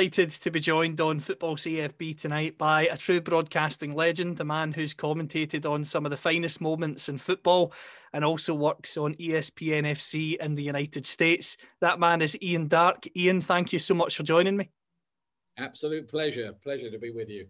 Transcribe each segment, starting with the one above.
Delighted to be joined on Football CFB tonight by a true broadcasting legend, a man who's commentated on some of the finest moments in football and also works on ESPN FC in the United States. That man is Ian Darke. Ian, thank you so much for joining me. Absolute pleasure. Pleasure to be with you.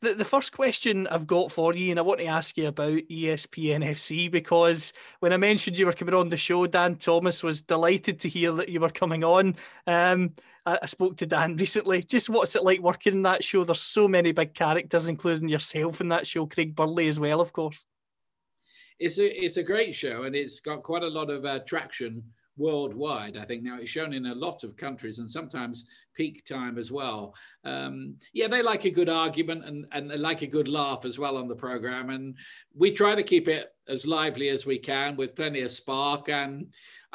The, the first question I've got for you, and I want to ask you about ESPN FC because when I mentioned you were coming on the show, Dan Thomas was delighted to hear that you were coming on. Um, I, spoke to Dan recently. Just what's it like working in that show? There's so many big characters, including yourself in that show, Craig Burley as well, of course. It's a it's a great show and it's got quite a lot of uh, traction worldwide. I think now it's shown in a lot of countries and sometimes peak time as well. Um, yeah, they like a good argument and and they like a good laugh as well on the program, and we try to keep it as lively as we can with plenty of spark and.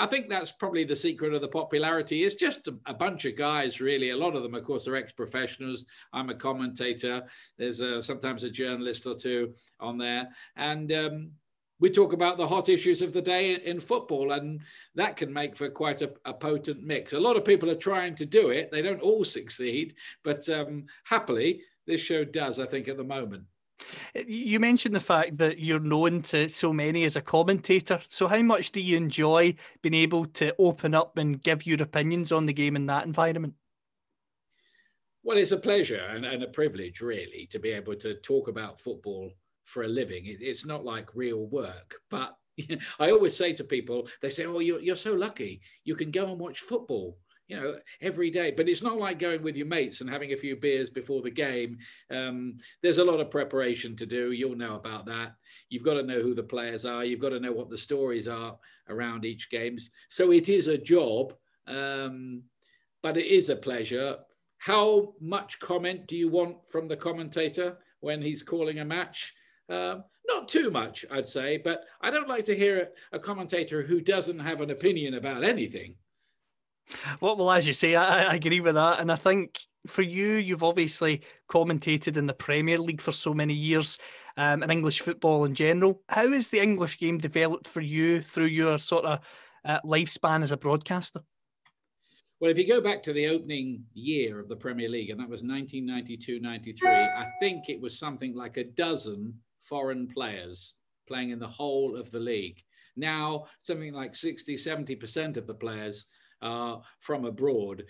I think that's probably the secret of the popularity. It's just a, a bunch of guys, really. A lot of them, of course, are ex-professionals. I'm a commentator. There's a, sometimes a journalist or two on there, and um, we talk about the hot issues of the day in football, and that can make for quite a, a potent mix. A lot of people are trying to do it. They don't all succeed, but um, happily, this show does, I think, at the moment. You mentioned the fact that you're known to so many as a commentator. So, how much do you enjoy being able to open up and give your opinions on the game in that environment? Well, it's a pleasure and, and a privilege, really, to be able to talk about football for a living. It, it's not like real work, but I always say to people, they say, "Oh, you're, you're so lucky. You can go and watch football." You know, every day, but it's not like going with your mates and having a few beers before the game. Um, there's a lot of preparation to do. You'll know about that. You've got to know who the players are. You've got to know what the stories are around each games. So it is a job, um, but it is a pleasure. How much comment do you want from the commentator when he's calling a match? Um, not too much, I'd say, but I don't like to hear a, commentator who doesn't have an opinion about anything. Well, well, as you say, I, I agree with that. And I think for you, you've obviously commentated in the Premier League for so many years um, and English football in general. How has the English game developed for you through your sort of uh, lifespan as a broadcaster? Well, if you go back to the opening year of the Premier League, and that was 1992 93, I think it was something like a dozen foreign players playing in the whole of the league. Now, something like 60, 70% of the players are from abroad.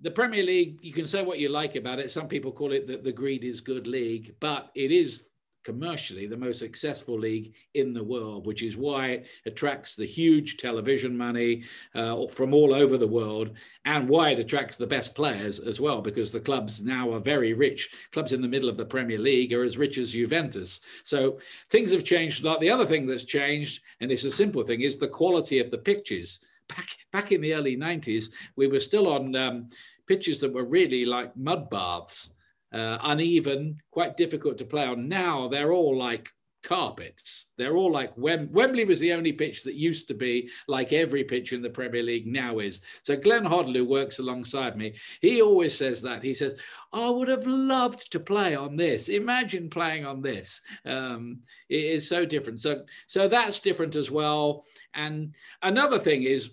The Premier League, you can say what you like about it. Some people call it the, the greed is good league, but it is commercially the most successful league in the world, which is why it attracts the huge television money uh, from all over the world and why it attracts the best players as well, because the clubs now are very rich. Clubs in the middle of the Premier League are as rich as Juventus. So things have changed a lot. The other thing that's changed, and it's a simple thing, is the quality of the pitches. Back, back in the early 90s, we were still on um, pitches that were really like mud baths uh, uneven, quite difficult to play on. Now they're all like carpets. They're all like Wem- Wembley was the only pitch that used to be like every pitch in the Premier League now is. So Glenn Hoddle, who works alongside me, he always says that. He says, "I would have loved to play on this. Imagine playing on this. Um, it is so different. So so that's different as well. And another thing is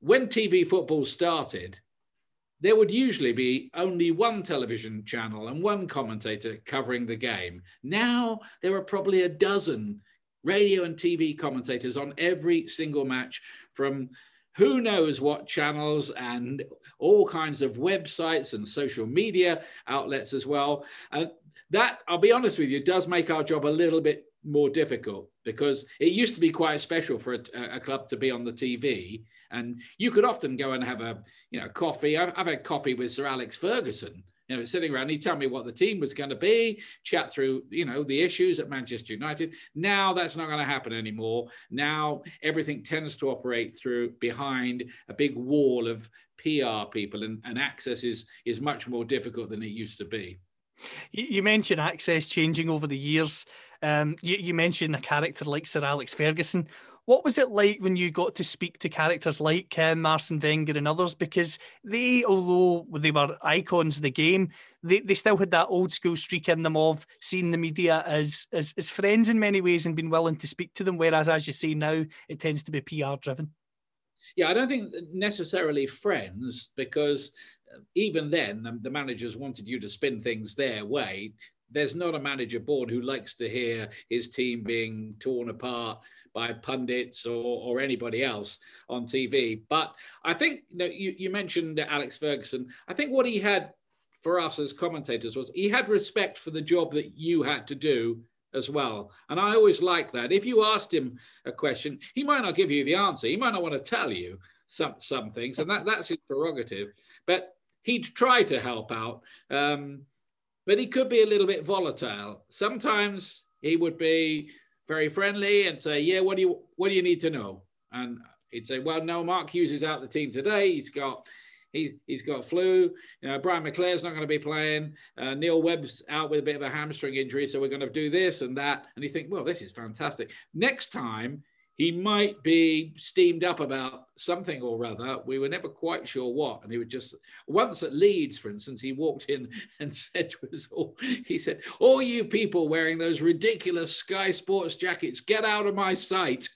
when TV football started." There would usually be only one television channel and one commentator covering the game. Now there are probably a dozen radio and TV commentators on every single match from who knows what channels and all kinds of websites and social media outlets as well. And that, I'll be honest with you, does make our job a little bit more difficult because it used to be quite special for a, a club to be on the TV and you could often go and have a you know coffee. I've, I've had coffee with Sir Alex Ferguson you know, sitting around, he'd tell me what the team was going to be, chat through, you know, the issues at Manchester United. Now that's not going to happen anymore. Now everything tends to operate through behind a big wall of PR people, and, and access is is much more difficult than it used to be. You mentioned access changing over the years. Um, you, you mentioned a character like Sir Alex Ferguson. What was it like when you got to speak to characters like Ken, Arsene Wenger, and others? Because they, although they were icons of the game, they, they still had that old school streak in them of seeing the media as, as as friends in many ways and being willing to speak to them. Whereas, as you say now, it tends to be PR driven. Yeah, I don't think necessarily friends because uh, even then um, the managers wanted you to spin things their way. There's not a manager board who likes to hear his team being torn apart by pundits or, or anybody else on TV. But I think you, know, you, you mentioned Alex Ferguson. I think what he had for us as commentators was he had respect for the job that you had to do as well. And I always like that. If you asked him a question, he might not give you the answer. He might not want to tell you some some things, and that, that's his prerogative. But he'd try to help out. Um, but he could be a little bit volatile. Sometimes he would be very friendly and say, "Yeah, what do you what do you need to know?" And he'd say, "Well, no, Mark Hughes is out the team today. He's got." He's, he's got flu. You know, Brian McClair's not going to be playing. Uh, Neil Webb's out with a bit of a hamstring injury, so we're going to do this and that. And you think, well, this is fantastic. Next time, he might be steamed up about something or other. We were never quite sure what. And he would just, once at Leeds, for instance, he walked in and said to us all, he said, All you people wearing those ridiculous Sky Sports jackets, get out of my sight.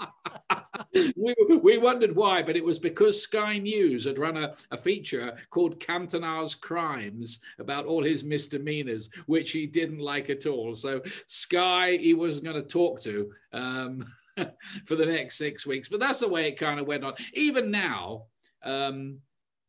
we, we wondered why, but it was because Sky News had run a, a feature called Cantona's Crimes about all his misdemeanors, which he didn't like at all. So Sky, he wasn't going to talk to um, for the next six weeks. But that's the way it kind of went on. Even now, um,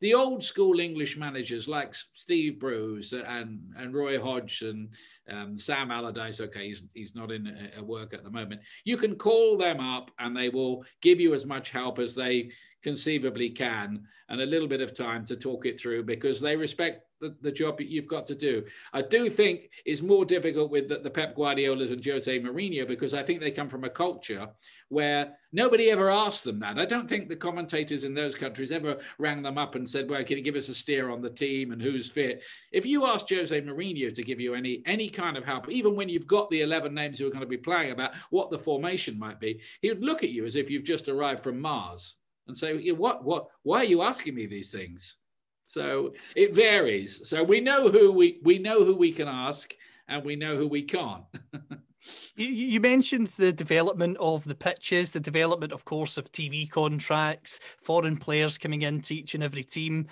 the old school English managers like Steve Bruce and, and Roy Hodgson, um, Sam Allardyce, okay, he's, he's not in a, a work at the moment. You can call them up and they will give you as much help as they conceivably can and a little bit of time to talk it through because they respect the, the job you've got to do. I do think is more difficult with the, the Pep Guardiolas and Jose Mourinho because I think they come from a culture where nobody ever asked them that. I don't think the commentators in those countries ever rang them up and said, "Well, can you give us a steer on the team and who's fit?" If you ask Jose Mourinho to give you any any kind of help, even when you've got the eleven names who are going to be playing about what the formation might be, he would look at you as if you've just arrived from Mars and say, "What? What? Why are you asking me these things?" So it varies. So we know who we we know who we can ask, and we know who we can't. you, mentioned the development of the pitches, the development, of course, of TV contracts, foreign players coming into each and every team.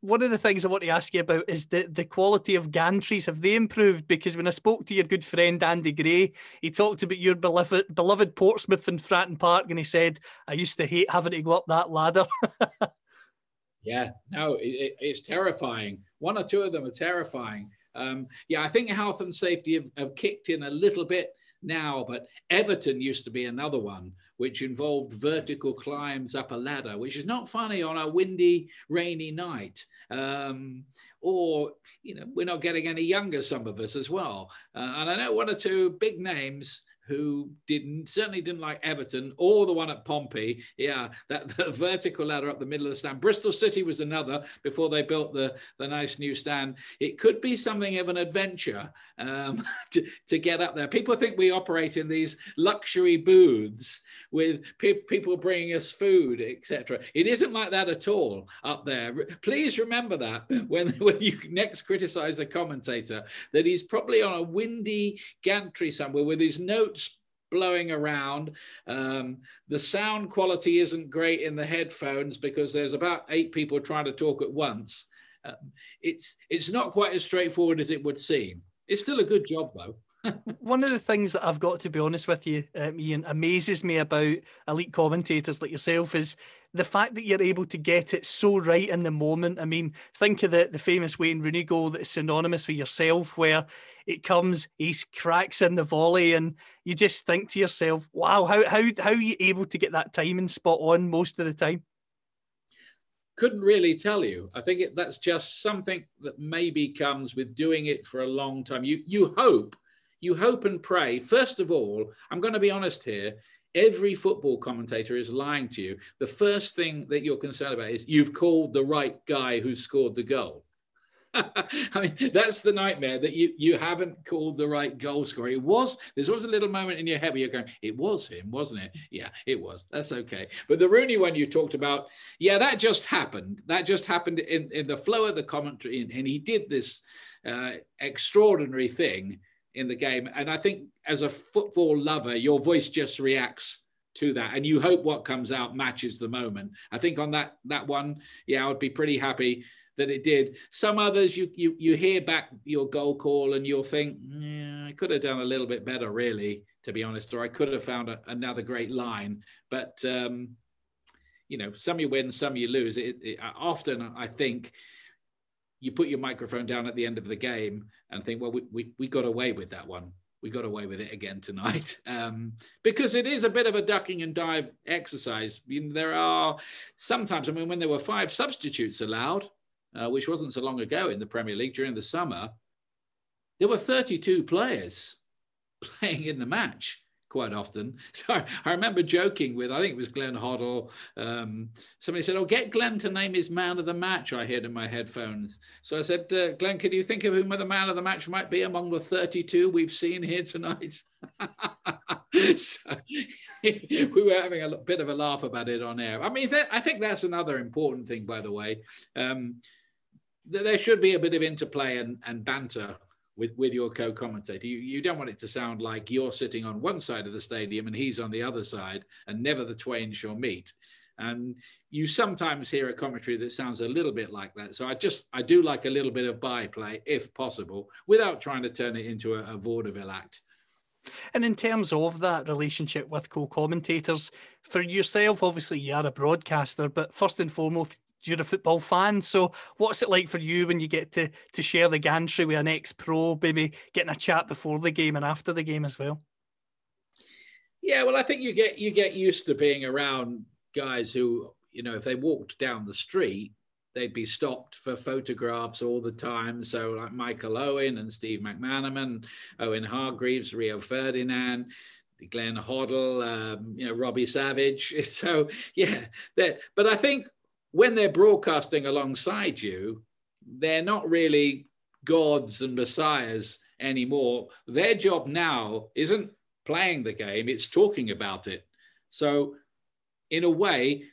One of the things I want to ask you about is the, the quality of gantries. Have they improved? Because when I spoke to your good friend Andy Gray, he talked about your beloved beloved Portsmouth and Fratton Park, and he said, "I used to hate having to go up that ladder." Yeah, no, it, it's terrifying. One or two of them are terrifying. Um, yeah, I think health and safety have, have kicked in a little bit now, but Everton used to be another one which involved vertical climbs up a ladder, which is not funny on a windy, rainy night. Um, or, you know, we're not getting any younger, some of us as well. Uh, and I know one or two big names who didn't certainly didn't like Everton or the one at Pompey. Yeah, that the vertical ladder up the middle of the stand. Bristol City was another before they built the, the nice new stand. It could be something of an adventure um, to, to get up there. People think we operate in these luxury booths with pe- people bringing us food, etc. It isn't like that at all up there. Please remember that when, when you next criticize a commentator, that he's probably on a windy gantry somewhere with his notes blowing around. Um, the sound quality isn't great in the headphones because there's about eight people trying to talk at once. Um, it's it's not quite as straightforward as it would seem. It's still a good job though. One of the things that I've got to be honest with you, um, Ian, amazes me about elite commentators like yourself is the fact that you're able to get it so right in the moment. I mean, think of the, the famous Wayne Rooney goal that's synonymous with yourself, where it comes, he cracks in the volley, and you just think to yourself, wow, how, how, how are you able to get that timing spot on most of the time? couldn't really tell you. I think it, that's just something that maybe comes with doing it for a long time. You you hope, you hope and pray. First of all, I'm going to be honest here. Every football commentator is lying to you. The first thing that you're concerned about is you've called the right guy who scored the goal. I mean, that's the nightmare that you you haven't called the right goal scorer. It was there's always a little moment in your head where you're going, it was him, wasn't it? Yeah, it was. That's okay. But the Rooney one you talked about, yeah, that just happened. That just happened in, in the flow of the commentary, and, and he did this uh, extraordinary thing in the game. And I think as a football lover, your voice just reacts to that and you hope what comes out matches the moment i think on that that one yeah i would be pretty happy that it did. Some others, you you you hear back your goal call and you'll think, yeah, I could have done a little bit better, really, to be honest, or I could have found a, another great line. But um, you know, some you win, some you lose. It, it, often, I think you put your microphone down at the end of the game and think, well, we, we, we got away with that one. We got away with it again tonight um, because it is a bit of a ducking and dive exercise. I mean, there are sometimes, I mean, when there were five substitutes allowed, uh, which wasn't so long ago in the Premier League during the summer, there were 32 players playing in the match quite often. So I remember joking with, I think it was Glenn Hoddle. Um, somebody said, Oh, get Glenn to name his man of the match, I heard in my headphones. So I said, uh, Glenn, can you think of whom the man of the match might be among the 32 we've seen here tonight? so we were having a bit of a laugh about it on air. I mean, I think that's another important thing, by the way. Um, there should be a bit of interplay and, and banter with, with your co-commentator. You, you don't want it to sound like you're sitting on one side of the stadium and he's on the other side, and never the twain shall meet. And you sometimes hear a commentary that sounds a little bit like that. So I just I do like a little bit of byplay, if possible, without trying to turn it into a, a vaudeville act. And in terms of that relationship with co-commentators, for yourself, obviously you are a broadcaster, but first and foremost, you're a football fan. So what's it like for you when you get to to share the gantry with an ex-pro, maybe getting a chat before the game and after the game as well? Yeah, well, I think you get you get used to being around guys who, you know, if they walked down the street, they'd be stopped for photographs all the time. So like Michael Owen and Steve McManaman, Owen Hargreaves, Rio Ferdinand, Glenn Hoddle, um, you know, Robbie Savage. So yeah, but I think when they're broadcasting alongside you, they're not really gods and messiahs anymore. Their job now isn't playing the game, it's talking about it. So, in a way,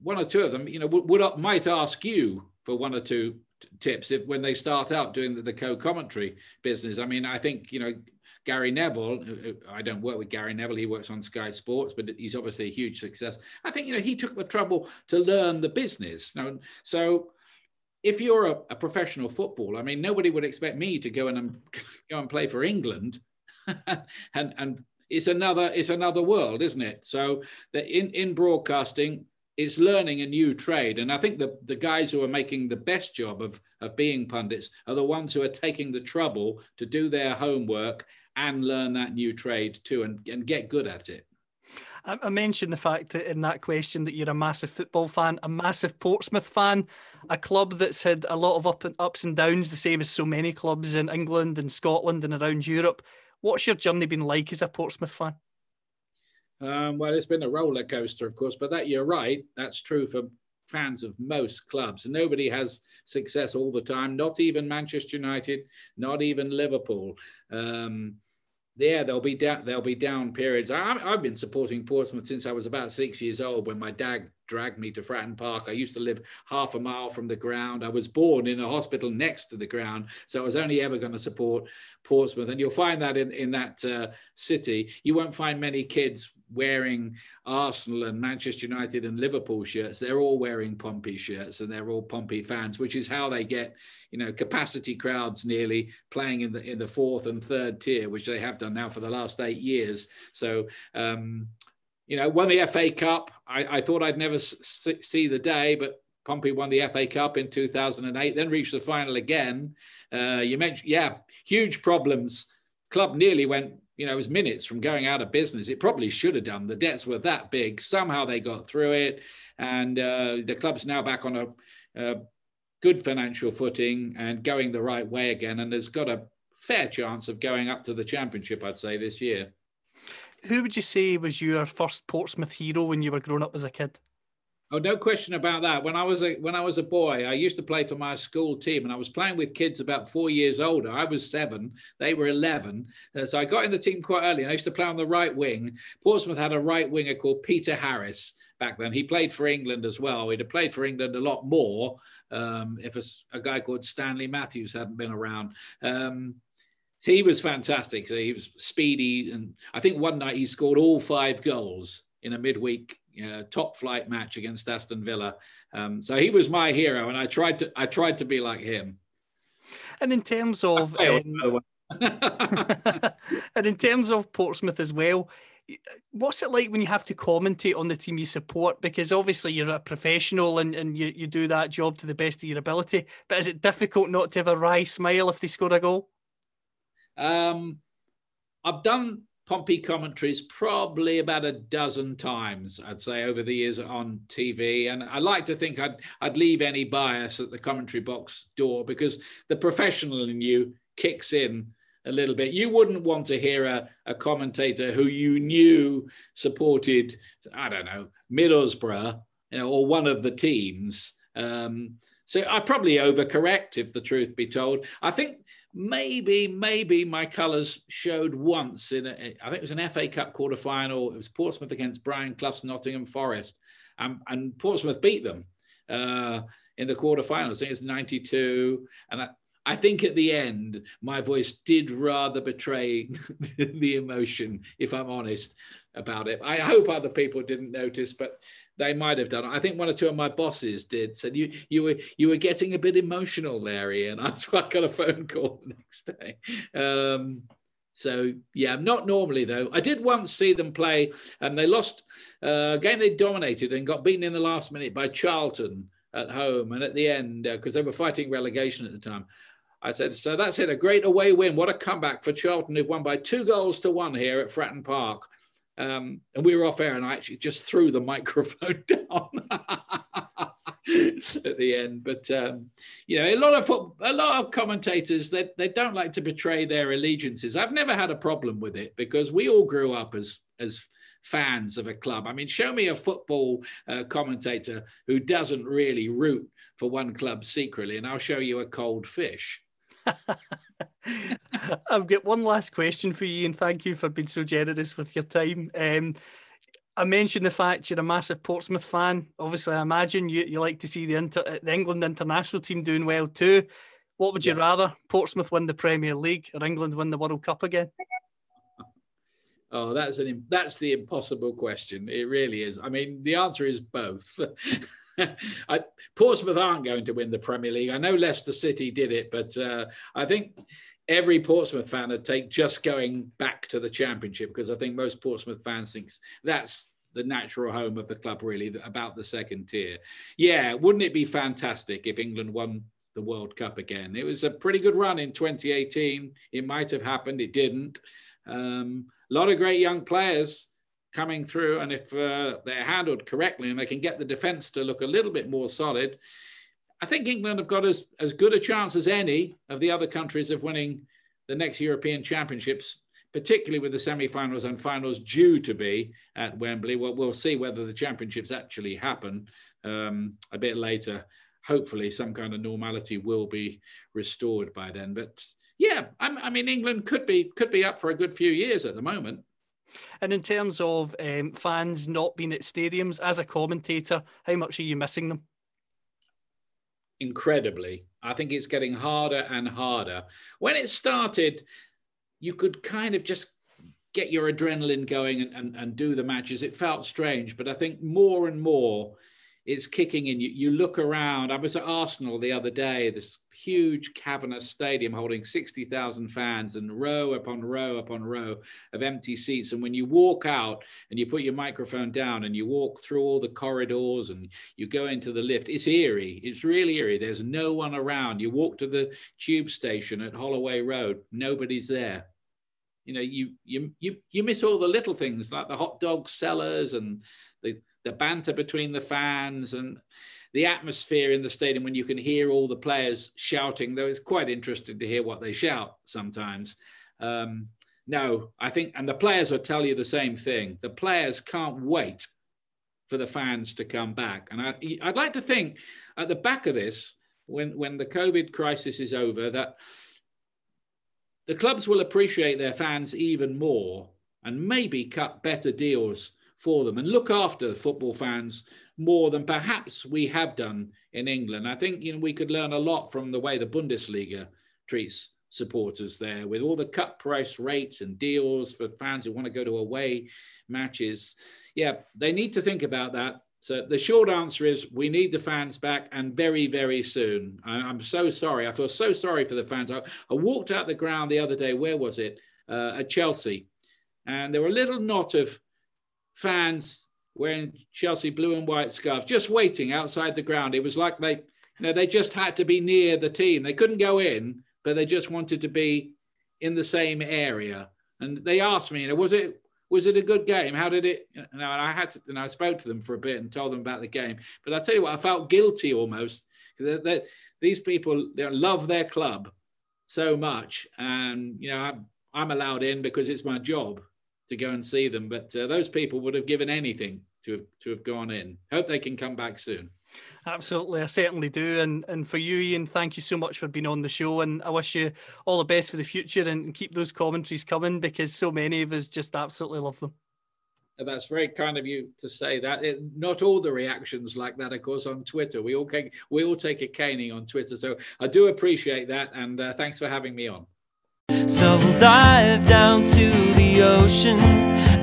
one or two of them, you know, would, would uh, might ask you for one or two tips if when they start out doing the, the co-commentary business. I mean, I think you know Gary Neville, I don't work with Gary Neville, he works on Sky Sports, but he's obviously a huge success. I think, you know, he took the trouble to learn the business. Now, so if you're a, a professional footballer, I mean, nobody would expect me to go and um, go and play for England. and, and it's another, it's another world, isn't it? So that in, in broadcasting, it's learning a new trade. And I think the, the guys who are making the best job of, of being pundits are the ones who are taking the trouble to do their homework and learn that new trade too and, and get good at it. I mentioned the fact that in that question that you're a massive football fan, a massive Portsmouth fan, a club that's had a lot of up and ups and downs, the same as so many clubs in England and Scotland and around Europe. What's your journey been like as a Portsmouth fan? Um, well, it's been a roller coaster, of course, but that you're right. That's true for fans of most clubs. Nobody has success all the time. Not even Manchester United. Not even Liverpool. Um, yeah, there'll be down there'll be down periods. I, have been supporting Portsmouth since I was about six years old when my dad dragged me to Fratton Park. I used to live half a mile from the ground. I was born in a hospital next to the ground, so I was only ever going to support Portsmouth. And you'll find that in in that uh, city, you won't find many kids wearing Arsenal and Manchester United and Liverpool shirts. They're all wearing Pompey shirts and they're all Pompey fans, which is how they get, you know, capacity crowds nearly playing in the in the fourth and third tier, which they have done now for the last eight years. So, um, you know, won the FA Cup. I, I thought I'd never see the day, but Pompey won the FA Cup in 2008, then reached the final again. Uh, you mentioned, yeah, huge problems. Club nearly went you know, it was minutes from going out of business. It probably should have done. The debts were that big. Somehow they got through it, and uh, the club's now back on a, a good financial footing and going the right way again, and has got a fair chance of going up to the championship. I'd say this year. Who would you say was your first Portsmouth hero when you were growing up as a kid? Oh, no question about that. When I was a when I was a boy, I used to play for my school team, and I was playing with kids about four years older. I was seven; they were eleven. Uh, so I got in the team quite early. And I used to play on the right wing. Portsmouth had a right winger called Peter Harris back then. He played for England as well. He'd have played for England a lot more um, if a, a, guy called Stanley Matthews hadn't been around. Um, so he was fantastic. So he was speedy, and I think one night he scored all five goals in a midweek uh, top flight match against Aston Villa. Um, so he was my hero, and I tried to I tried to be like him. And in terms of um, and in terms of Portsmouth as well, what's it like when you have to commentate on the team you support? Because obviously you're a professional and, and you, you do that job to the best of your ability. But is it difficult not to have a wry smile if they score a goal? Um, I've done Pompey commentaries probably about a dozen times, I'd say, over the years on TV. And I like to think I'd, I'd leave any bias at the commentary box door because the professional in you kicks in a little bit. You wouldn't want to hear a, a commentator who you knew supported, I don't know, Middlesbrough, you know, or one of the teams. Um, so I probably overcorrect, if the truth be told. I think maybe, maybe my colours showed once in, a, I think it was an FA Cup quarter final. It was Portsmouth against Brian Clough's Nottingham Forest, and, and Portsmouth beat them uh, in the quarter final. I think it's 92. And I, I think at the end, my voice did rather betray the emotion, if I'm honest about it. I hope other people didn't notice, but they might have done. I think one or two of my bosses did. Said you you were you were getting a bit emotional, Larry, and that's why I got a phone call the next day. Um, so yeah, not normally though. I did once see them play, and they lost uh, a game they dominated and got beaten in the last minute by Charlton at home, and at the end because uh, they were fighting relegation at the time. I said, so that's it, a great away win. What a comeback for Charlton, who've won by two goals to one here at Fratton Park. Um, and we were off air, and I actually just threw the microphone down at the end. But um, you know, a lot of a lot of commentators they they don't like to betray their allegiances. I've never had a problem with it because we all grew up as as fans of a club. I mean, show me a football uh, commentator who doesn't really root for one club secretly, and I'll show you a cold fish. I've got one last question for you, and thank you for being so generous with your time. Um, I mentioned the fact you're a massive Portsmouth fan. Obviously, I imagine you, you like to see the, inter, the England international team doing well too. What would you yeah. rather, Portsmouth win the Premier League or England win the World Cup again? Oh, that's an that's the impossible question. It really is. I mean, the answer is both. I, Portsmouth aren't going to win the Premier League. I know Leicester City did it, but uh, I think every Portsmouth fan would take just going back to the Championship because I think most Portsmouth fans think that's the natural home of the club, really, about the second tier. Yeah, wouldn't it be fantastic if England won the World Cup again? It was a pretty good run in 2018. It might have happened, it didn't. Um, a lot of great young players coming through. And if uh, they're handled correctly and they can get the defence to look a little bit more solid, I think England have got as, as good a chance as any of the other countries of winning the next European Championships, particularly with the semi-finals and finals due to be at Wembley. Well, we'll see whether the championships actually happen um, a bit later. Hopefully, some kind of normality will be restored by then. But yeah, I'm, i mean, England could be could be up for a good few years at the moment. And in terms of um, fans not being at stadiums, as a commentator, how much are you missing them? Incredibly. I think it's getting harder and harder. When it started, you could kind of just get your adrenaline going and, and, and do the matches. It felt strange, but I think more and more it's kicking in. You, you look around. I was at Arsenal the other day, this huge cavernous stadium holding 60,000 fans and row upon row upon row of empty seats. And when you walk out and you put your microphone down and you walk through all the corridors and you go into the lift, it's eerie. It's really eerie. There's no one around. You walk to the tube station at Holloway Road, nobody's there. you know, you you you you miss all the little things like the hot dog sellers and the the banter between the fans and the atmosphere in the stadium when you can hear all the players shouting. Though it's quite interesting to hear what they shout sometimes. Um, no, I think, and the players will tell you the same thing. The players can't wait for the fans to come back. And I, I'd like to think at the back of this, when, when the COVID crisis is over, that the clubs will appreciate their fans even more and maybe cut better deals for them and look after football fans more than perhaps we have done in England. I think you know we could learn a lot from the way the Bundesliga treats supporters there with all the cut price rates and deals for fans who want to go to away matches. Yeah, they need to think about that. So the short answer is we need the fans back and very, very soon. I, am so sorry. I feel so sorry for the fans. I, I, walked out the ground the other day. Where was it? Uh, at Chelsea. And there were a little knot of fans wearing Chelsea blue and white scarves, just waiting outside the ground. It was like they, you know, they just had to be near the team. They couldn't go in, but they just wanted to be in the same area. And they asked me, you know, was it was it a good game? How did it? You know, and I had to, and I spoke to them for a bit and told them about the game. But I tell you what, I felt guilty almost because these people they love their club so much, and you know, I'm, I'm allowed in because it's my job to go and see them. But uh, those people would have given anything to have to have gone in. Hope they can come back soon. Absolutely, I certainly do. And and for you, Ian, thank you so much for being on the show. And I wish you all the best for the future and keep those commentaries coming because so many of us just absolutely love them. That's very kind of you to say that. It, not all the reactions like that, of course, on Twitter. We all take, we all take a caning on Twitter, so I do appreciate that. And uh, thanks for having me on. So we'll dive down to the ocean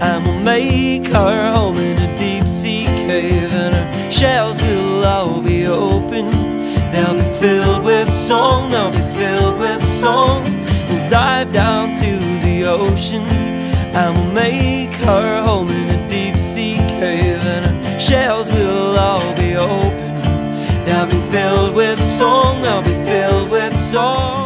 and we'll make our home in a deep sea cave, and our shells will all be open. They'll be filled with song, they'll be filled with song. We'll dive down to the ocean and we'll make our home in a deep sea cave, and our shells will all be open. They'll be filled with song, they'll be filled with song.